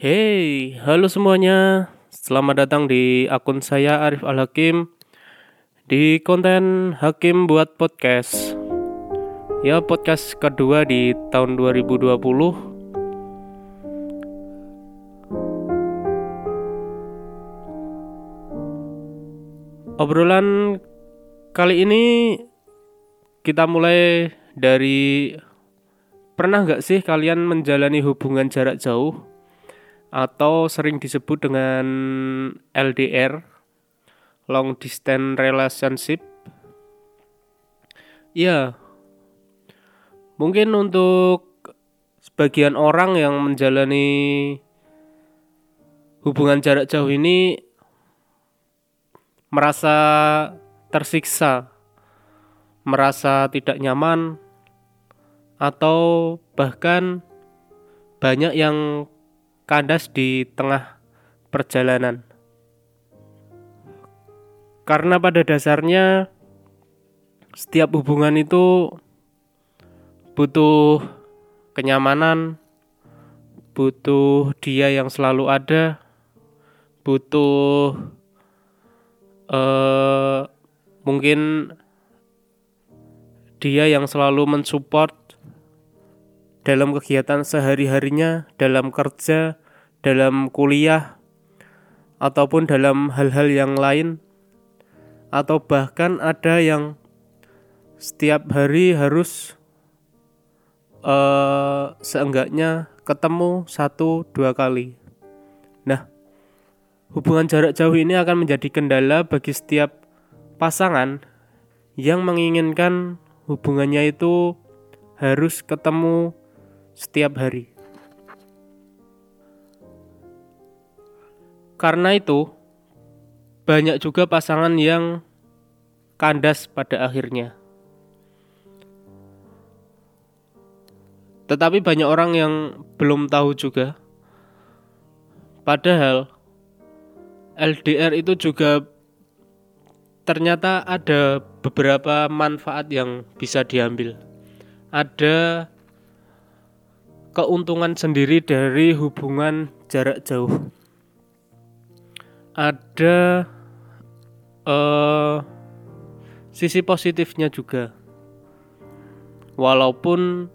Hey, halo semuanya. Selamat datang di akun saya Arif Al Hakim di konten Hakim buat podcast. Ya, podcast kedua di tahun 2020. Obrolan kali ini kita mulai dari pernah nggak sih kalian menjalani hubungan jarak jauh atau sering disebut dengan LDR long distance relationship. Ya mungkin untuk sebagian orang yang menjalani hubungan jarak jauh ini merasa tersiksa merasa tidak nyaman, atau bahkan banyak yang kandas di tengah perjalanan. Karena pada dasarnya setiap hubungan itu butuh kenyamanan, butuh dia yang selalu ada, butuh uh, mungkin dia yang selalu mensupport dalam kegiatan sehari-harinya, dalam kerja, dalam kuliah, ataupun dalam hal-hal yang lain, atau bahkan ada yang setiap hari harus uh, seenggaknya ketemu satu dua kali. Nah, hubungan jarak jauh ini akan menjadi kendala bagi setiap pasangan yang menginginkan hubungannya itu harus ketemu setiap hari. Karena itu, banyak juga pasangan yang kandas pada akhirnya. Tetapi banyak orang yang belum tahu juga. Padahal LDR itu juga ternyata ada beberapa manfaat yang bisa diambil. Ada keuntungan sendiri dari hubungan jarak jauh. Ada uh, sisi positifnya juga. Walaupun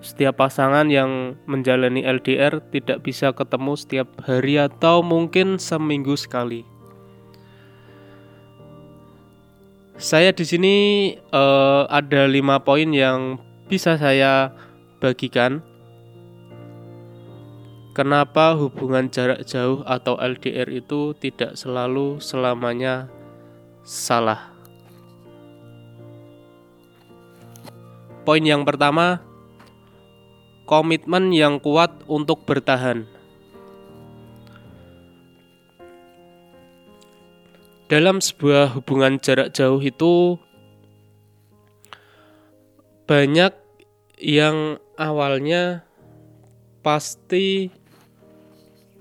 setiap pasangan yang menjalani LDR tidak bisa ketemu setiap hari atau mungkin seminggu sekali. Saya di sini uh, ada lima poin yang bisa saya bagikan. Kenapa hubungan jarak jauh atau LDR itu tidak selalu selamanya salah? Poin yang pertama, komitmen yang kuat untuk bertahan. dalam sebuah hubungan jarak jauh itu banyak yang awalnya pasti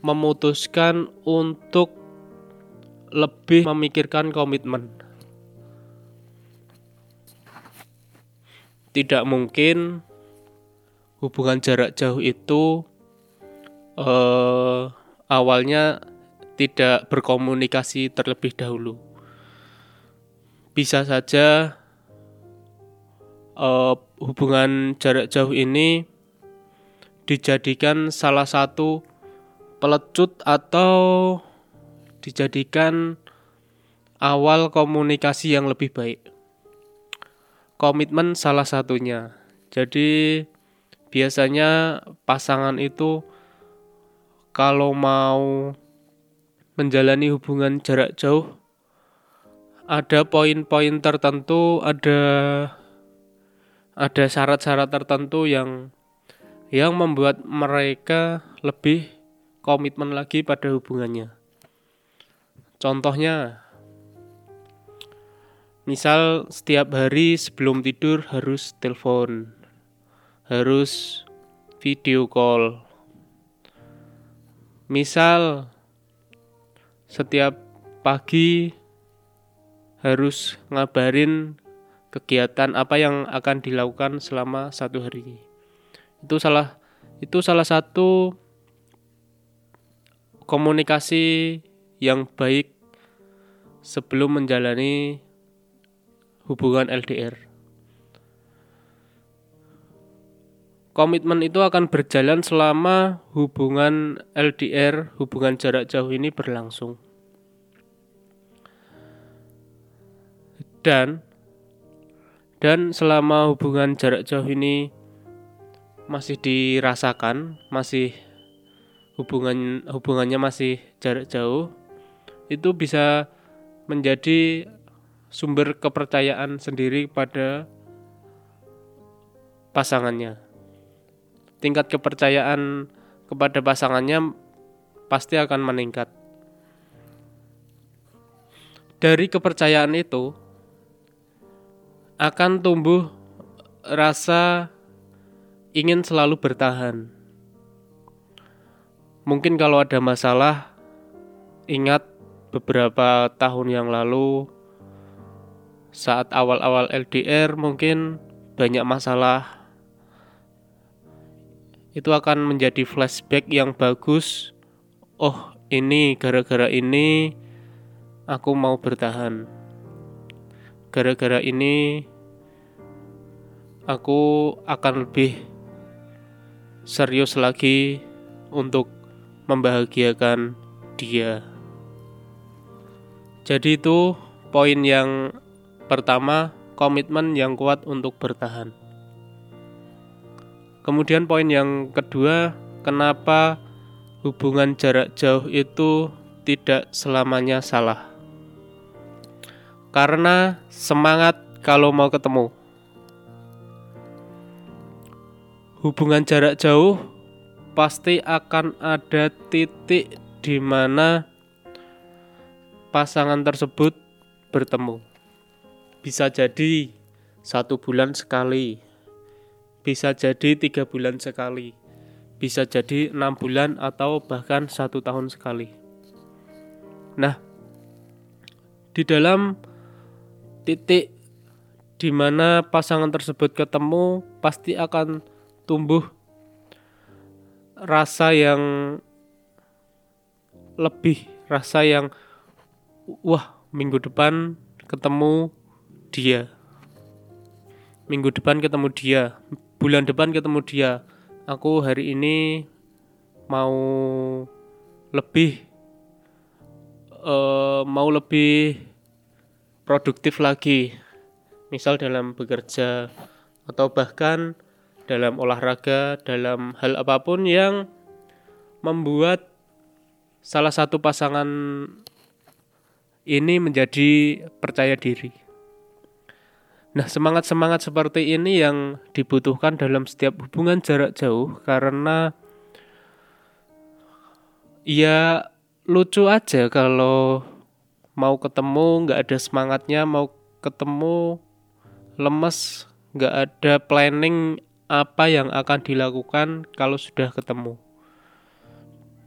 memutuskan untuk lebih memikirkan komitmen. Tidak mungkin hubungan jarak jauh itu eh, awalnya tidak berkomunikasi terlebih dahulu. Bisa saja uh, hubungan jarak jauh ini dijadikan salah satu pelecut atau dijadikan awal komunikasi yang lebih baik. Komitmen salah satunya. Jadi biasanya pasangan itu kalau mau menjalani hubungan jarak jauh ada poin-poin tertentu, ada ada syarat-syarat tertentu yang yang membuat mereka lebih komitmen lagi pada hubungannya. Contohnya, misal setiap hari sebelum tidur harus telepon, harus video call. Misal setiap pagi harus ngabarin kegiatan apa yang akan dilakukan selama satu hari. Itu salah itu salah satu komunikasi yang baik sebelum menjalani hubungan LDR. Komitmen itu akan berjalan selama hubungan LDR, hubungan jarak jauh ini berlangsung. Dan dan selama hubungan jarak jauh ini masih dirasakan, masih hubungan hubungannya masih jarak jauh, itu bisa menjadi sumber kepercayaan sendiri pada pasangannya. Tingkat kepercayaan kepada pasangannya pasti akan meningkat. Dari kepercayaan itu, akan tumbuh rasa ingin selalu bertahan. Mungkin kalau ada masalah, ingat beberapa tahun yang lalu, saat awal-awal LDR, mungkin banyak masalah. Itu akan menjadi flashback yang bagus. Oh, ini gara-gara ini aku mau bertahan. Gara-gara ini aku akan lebih serius lagi untuk membahagiakan dia. Jadi itu poin yang pertama, komitmen yang kuat untuk bertahan. Kemudian poin yang kedua, kenapa hubungan jarak jauh itu tidak selamanya salah. Karena semangat kalau mau ketemu. hubungan jarak jauh pasti akan ada titik di mana pasangan tersebut bertemu. Bisa jadi satu bulan sekali, bisa jadi tiga bulan sekali, bisa jadi enam bulan atau bahkan satu tahun sekali. Nah, di dalam titik di mana pasangan tersebut ketemu pasti akan tumbuh rasa yang lebih rasa yang wah minggu depan ketemu dia. Minggu depan ketemu dia. Bulan depan ketemu dia. Aku hari ini mau lebih uh, mau lebih produktif lagi. Misal dalam bekerja atau bahkan dalam olahraga, dalam hal apa pun yang membuat salah satu pasangan ini menjadi percaya diri. Nah, semangat-semangat seperti ini yang dibutuhkan dalam setiap hubungan jarak jauh karena ya lucu aja kalau mau ketemu nggak ada semangatnya, mau ketemu lemes, nggak ada planning apa yang akan dilakukan kalau sudah ketemu.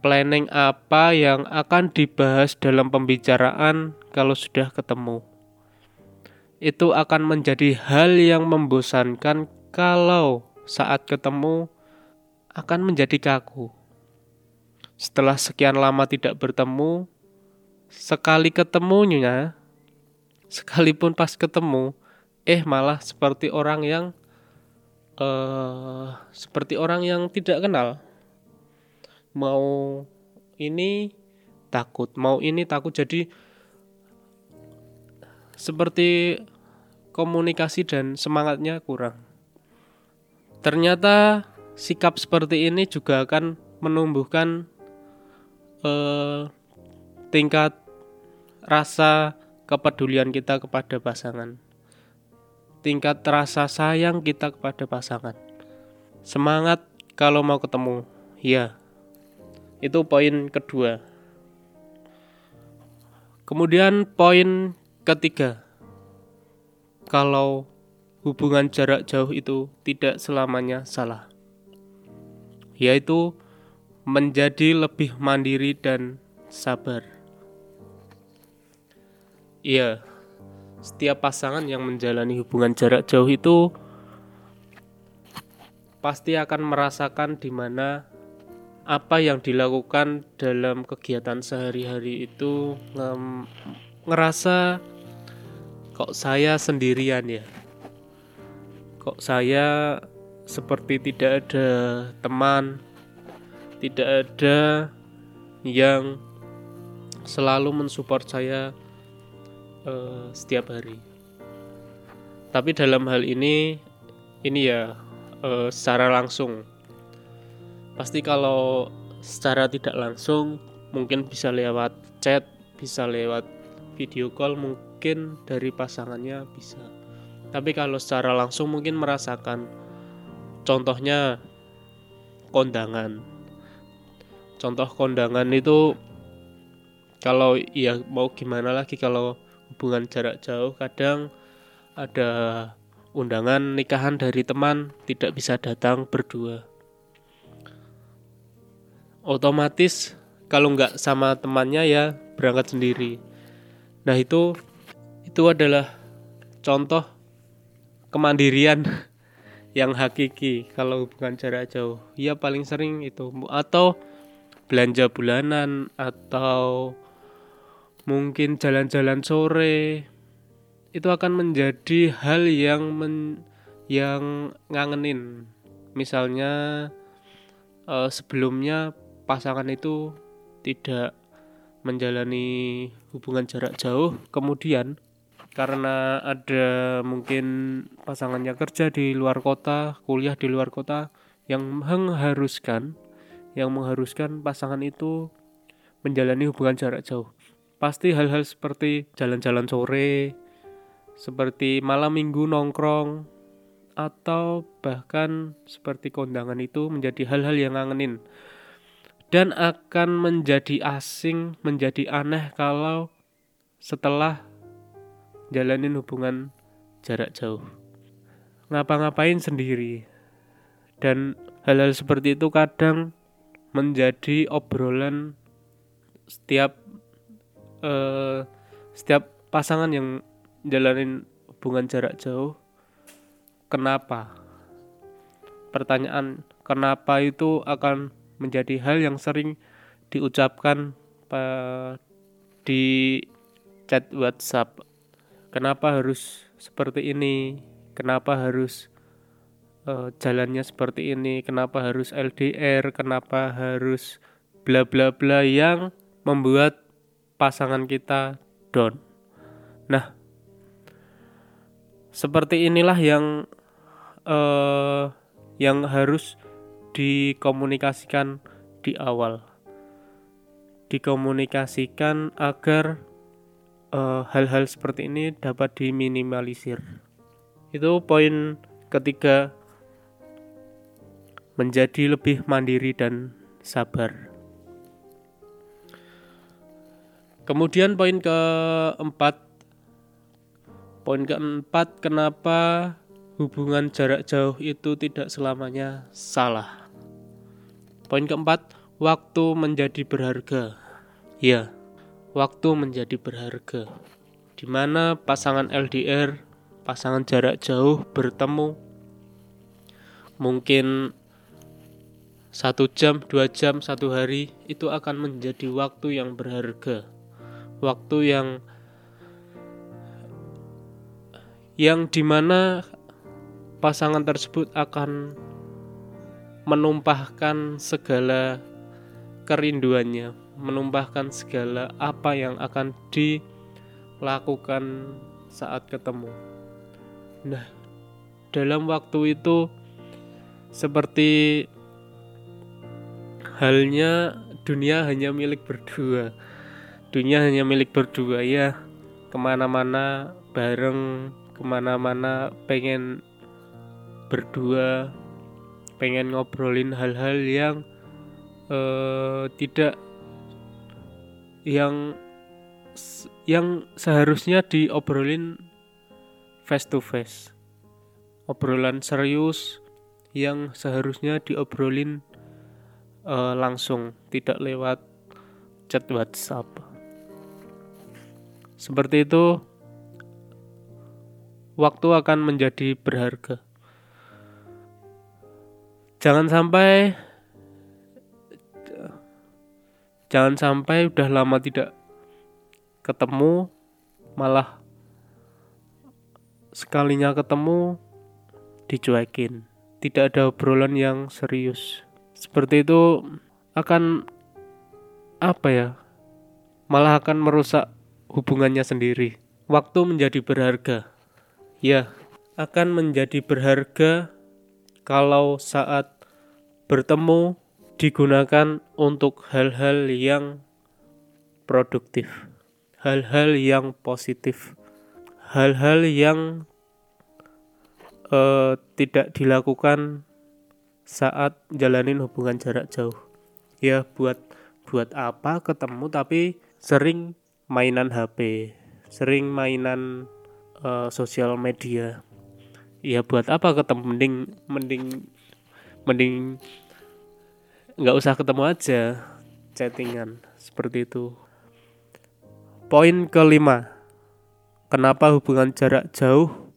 Planning apa yang akan dibahas dalam pembicaraan kalau sudah ketemu. Itu akan menjadi hal yang membosankan kalau saat ketemu akan menjadi kaku. Setelah sekian lama tidak bertemu, sekali ketemunya, sekalipun pas ketemu, eh malah seperti orang yang uh, seperti orang yang tidak kenal. Mau ini takut mau ini takut. Jadi seperti komunikasi dan semangatnya kurang. Ternyata sikap seperti ini juga akan menumbuhkan uh, tingkat rasa kepedulian kita kepada pasangan tingkat rasa sayang kita kepada pasangan. Semangat kalau mau ketemu, ya. Itu poin kedua. Kemudian poin ketiga. Kalau hubungan jarak jauh itu tidak selamanya salah. Yaitu menjadi lebih mandiri dan sabar. Iya setiap pasangan yang menjalani hubungan jarak jauh itu pasti akan merasakan di mana apa yang dilakukan dalam kegiatan sehari-hari itu ngerasa kok saya sendirian ya? Kok saya seperti tidak ada teman tidak ada yang selalu mensupport saya uh, setiap hari. Tapi dalam hal ini ini ya uh, secara langsung. Pasti kalau secara tidak langsung mungkin bisa lewat chat bisa lewat video call mungkin dari pasangannya bisa. Tapi kalau secara langsung mungkin merasakan contohnya kondangan. Contoh kondangan itu kalau ya mau gimana lagi kalau hubungan jarak jauh kadang ada undangan nikahan dari teman tidak bisa datang berdua otomatis kalau nggak sama temannya ya berangkat sendiri. Nah itu itu adalah contoh kemandirian yang hakiki kalau bukan jarak jauh. Ya paling sering itu atau belanja bulanan atau mungkin jalan-jalan sore itu akan menjadi hal yang men, yang ngangenin. Misalnya uh, sebelumnya pasangan itu tidak menjalani hubungan jarak jauh kemudian karena ada mungkin pasangannya kerja di luar kota, kuliah di luar kota yang mengharuskan yang mengharuskan pasangan itu menjalani hubungan jarak jauh. Pasti hal-hal seperti jalan-jalan sore, seperti malam minggu nongkrong, atau bahkan seperti kondangan itu menjadi hal-hal yang ngangenin dan akan menjadi asing, menjadi aneh kalau setelah jalanin hubungan jarak jauh. Ngapa-ngapain sendiri. Dan hal-hal seperti itu kadang menjadi obrolan setiap uh, setiap pasangan yang jalanin hubungan jarak jauh. Kenapa? Pertanyaan kenapa itu akan menjadi hal yang sering diucapkan di chat WhatsApp. Kenapa harus seperti ini? Kenapa harus uh, jalannya seperti ini? Kenapa harus LDR? Kenapa harus bla bla bla yang membuat pasangan kita down? Nah, seperti inilah yang uh, yang harus dikomunikasikan di awal. Dikomunikasikan agar eh, hal-hal uh, seperti ini dapat diminimalisir. Itu poin ketiga menjadi lebih mandiri dan sabar. Kemudian poin keempat Poin keempat kenapa hubungan jarak jauh itu tidak selamanya salah. Poin keempat, waktu menjadi berharga. Ya, waktu menjadi berharga. Di mana pasangan LDR, pasangan jarak jauh bertemu, mungkin satu jam, dua jam, satu hari itu akan menjadi waktu yang berharga, waktu yang yang di mana pasangan tersebut akan menumpahkan segala kerinduannya, menumpahkan segala apa yang akan dilakukan saat ketemu. Nah, dalam waktu itu seperti halnya dunia hanya milik berdua. Dunia hanya milik berdua ya. Ke mana-mana bareng, ke mana-mana pengen berdua. Pengen ngobrolin hal-hal yang uh, tidak yang yang seharusnya diobrolin face to face obrolan serius yang seharusnya diobrolin uh, langsung tidak lewat chat WhatsApp seperti itu waktu akan menjadi berharga. Jangan sampai jangan sampai udah lama tidak ketemu malah sekalinya ketemu dicuekin. Tidak ada obrolan yang serius. Seperti itu akan apa ya malah akan merusak hubungannya sendiri waktu menjadi berharga ya akan menjadi berharga kalau saat bertemu digunakan untuk hal-hal yang produktif hal-hal yang positif, hal-hal yang uh, tidak dilakukan saat jalanin hubungan jarak jauh. Ya buat buat apa ketemu tapi sering mainan HP, sering mainan uh, sosial media. Ya buat apa ketemu mending mending mending nggak usah ketemu aja chattingan seperti itu Poin kelima, kenapa hubungan jarak jauh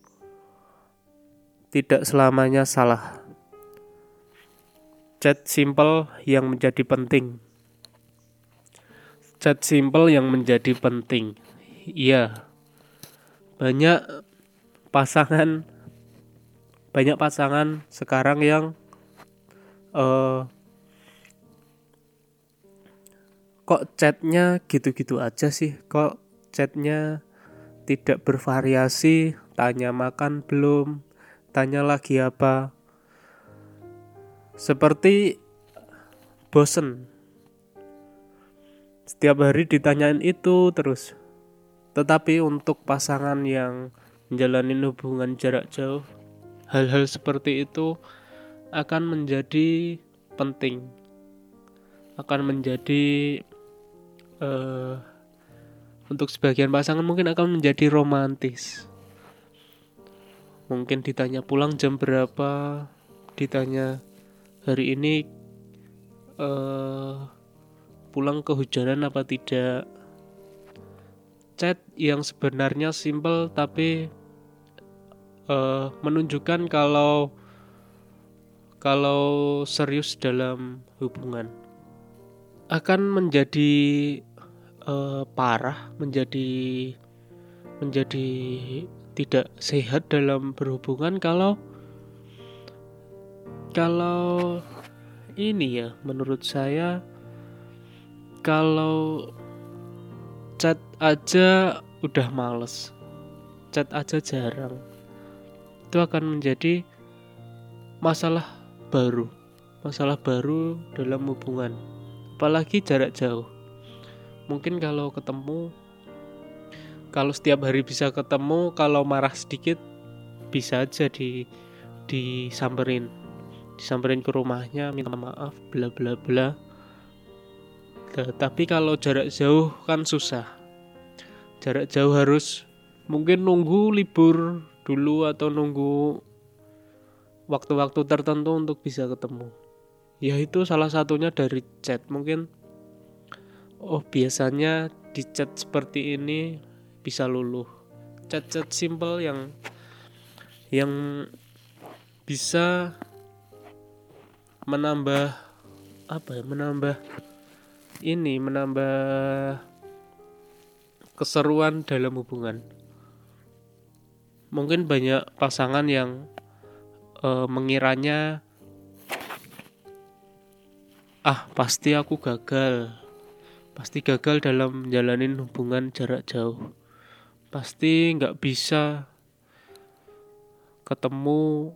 tidak selamanya salah? Chat simple yang menjadi penting. Chat simple yang menjadi penting. Iya. Banyak pasangan banyak pasangan sekarang yang uh, kok chatnya gitu-gitu aja sih? Kok chatnya tidak bervariasi? Tanya makan belum? Tanya lagi apa? Seperti bosen setiap hari ditanyain itu terus tetapi untuk pasangan yang menjalani hubungan jarak jauh hal-hal seperti itu akan menjadi penting akan menjadi uh, untuk sebagian pasangan mungkin akan menjadi romantis. Mungkin ditanya pulang jam berapa, ditanya hari ini uh, pulang kehujanan apa tidak. Chat yang sebenarnya simple tapi uh, menunjukkan kalau kalau serius dalam hubungan akan menjadi uh, parah, menjadi menjadi tidak sehat dalam berhubungan kalau kalau ini ya menurut saya kalau chat aja udah males. Chat aja jarang. Itu akan menjadi masalah baru. Masalah baru dalam hubungan. Apalagi jarak jauh. Mungkin kalau ketemu kalau setiap hari bisa ketemu kalau marah sedikit bisa aja di disamperin. Disamperin ke rumahnya minta maaf bla bla bla tapi kalau jarak jauh kan susah. Jarak jauh harus mungkin nunggu libur dulu atau nunggu waktu-waktu tertentu untuk bisa ketemu. Ya itu salah satunya dari chat. Mungkin oh biasanya di chat seperti ini bisa luluh. Chat-chat simple yang yang bisa menambah apa ya menambah ini menambah keseruan dalam hubungan. Mungkin banyak pasangan yang uh, mengiranya ah pasti aku gagal. Pasti gagal dalam menjalani hubungan jarak jauh. Pasti nggak bisa ketemu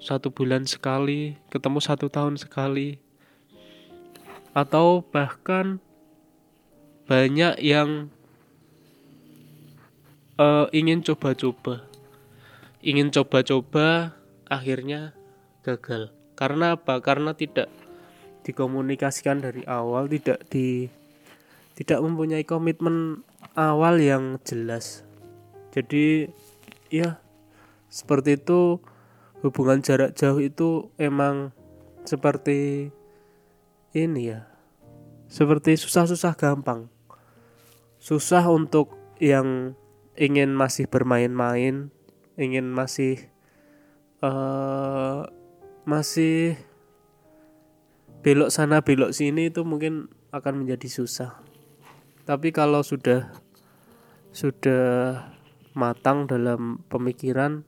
satu bulan sekali ketemu satu tahun sekali atau bahkan banyak yang uh, ingin coba-coba. Ingin coba-coba akhirnya gagal. Karena apa? Karena tidak dikomunikasikan dari awal tidak di tidak mempunyai komitmen awal yang jelas. Jadi ya seperti itu hubungan jarak jauh itu emang seperti ini ya. Seperti susah-susah gampang. Susah untuk yang ingin masih bermain-main ingin masih uh, masih belok sana belok sini itu mungkin akan menjadi susah. Tapi kalau sudah sudah matang dalam pemikiran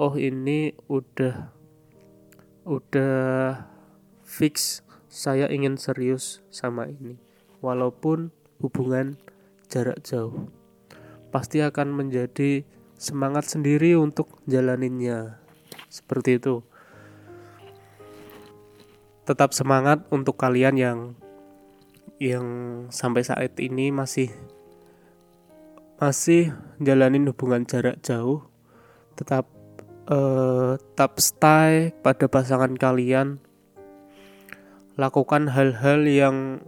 oh ini udah udah fix saya ingin serius sama ini. Walaupun hubungan jarak jauh pasti akan menjadi semangat sendiri untuk jalaninnya. Seperti itu. Tetap semangat untuk kalian yang yang sampai saat ini masih masih jalanin hubungan jarak jauh. Tetap uh, tetap stay pada pasangan kalian lakukan hal-hal yang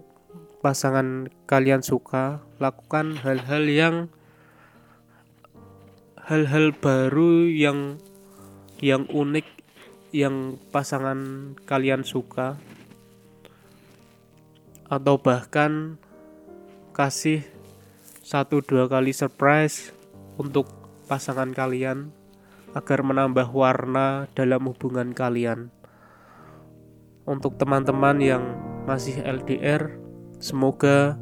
pasangan kalian suka lakukan hal-hal yang hal-hal baru yang yang unik yang pasangan kalian suka atau bahkan kasih satu dua kali surprise untuk pasangan kalian agar menambah warna dalam hubungan kalian. Untuk teman-teman yang masih LDR, semoga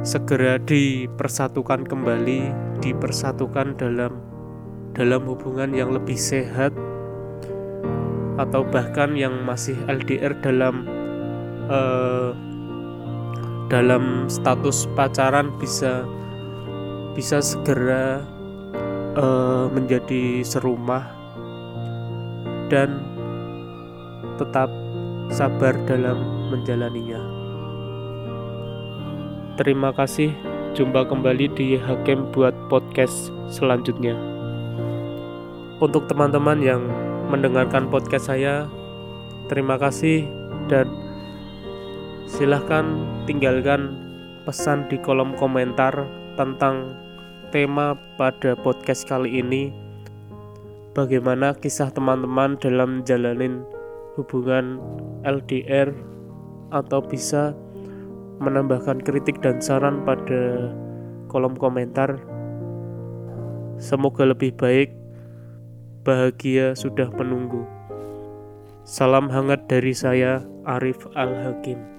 segera dipersatukan kembali, dipersatukan dalam dalam hubungan yang lebih sehat atau bahkan yang masih LDR dalam uh, dalam status pacaran bisa bisa segera uh, menjadi serumah. Dan tetap sabar dalam menjalaninya. Terima kasih, jumpa kembali di Hakim buat podcast selanjutnya. Untuk teman-teman yang mendengarkan podcast saya. Terima kasih dan silahkan tinggalkan pesan di kolom komentar tentang tema pada podcast kali ini. Bagaimana kisah teman-teman dalam jalanin hubungan LDR atau bisa menambahkan kritik dan saran pada kolom komentar. Semoga lebih baik bahagia sudah menunggu. Salam hangat dari saya, Arif Al-Hakim.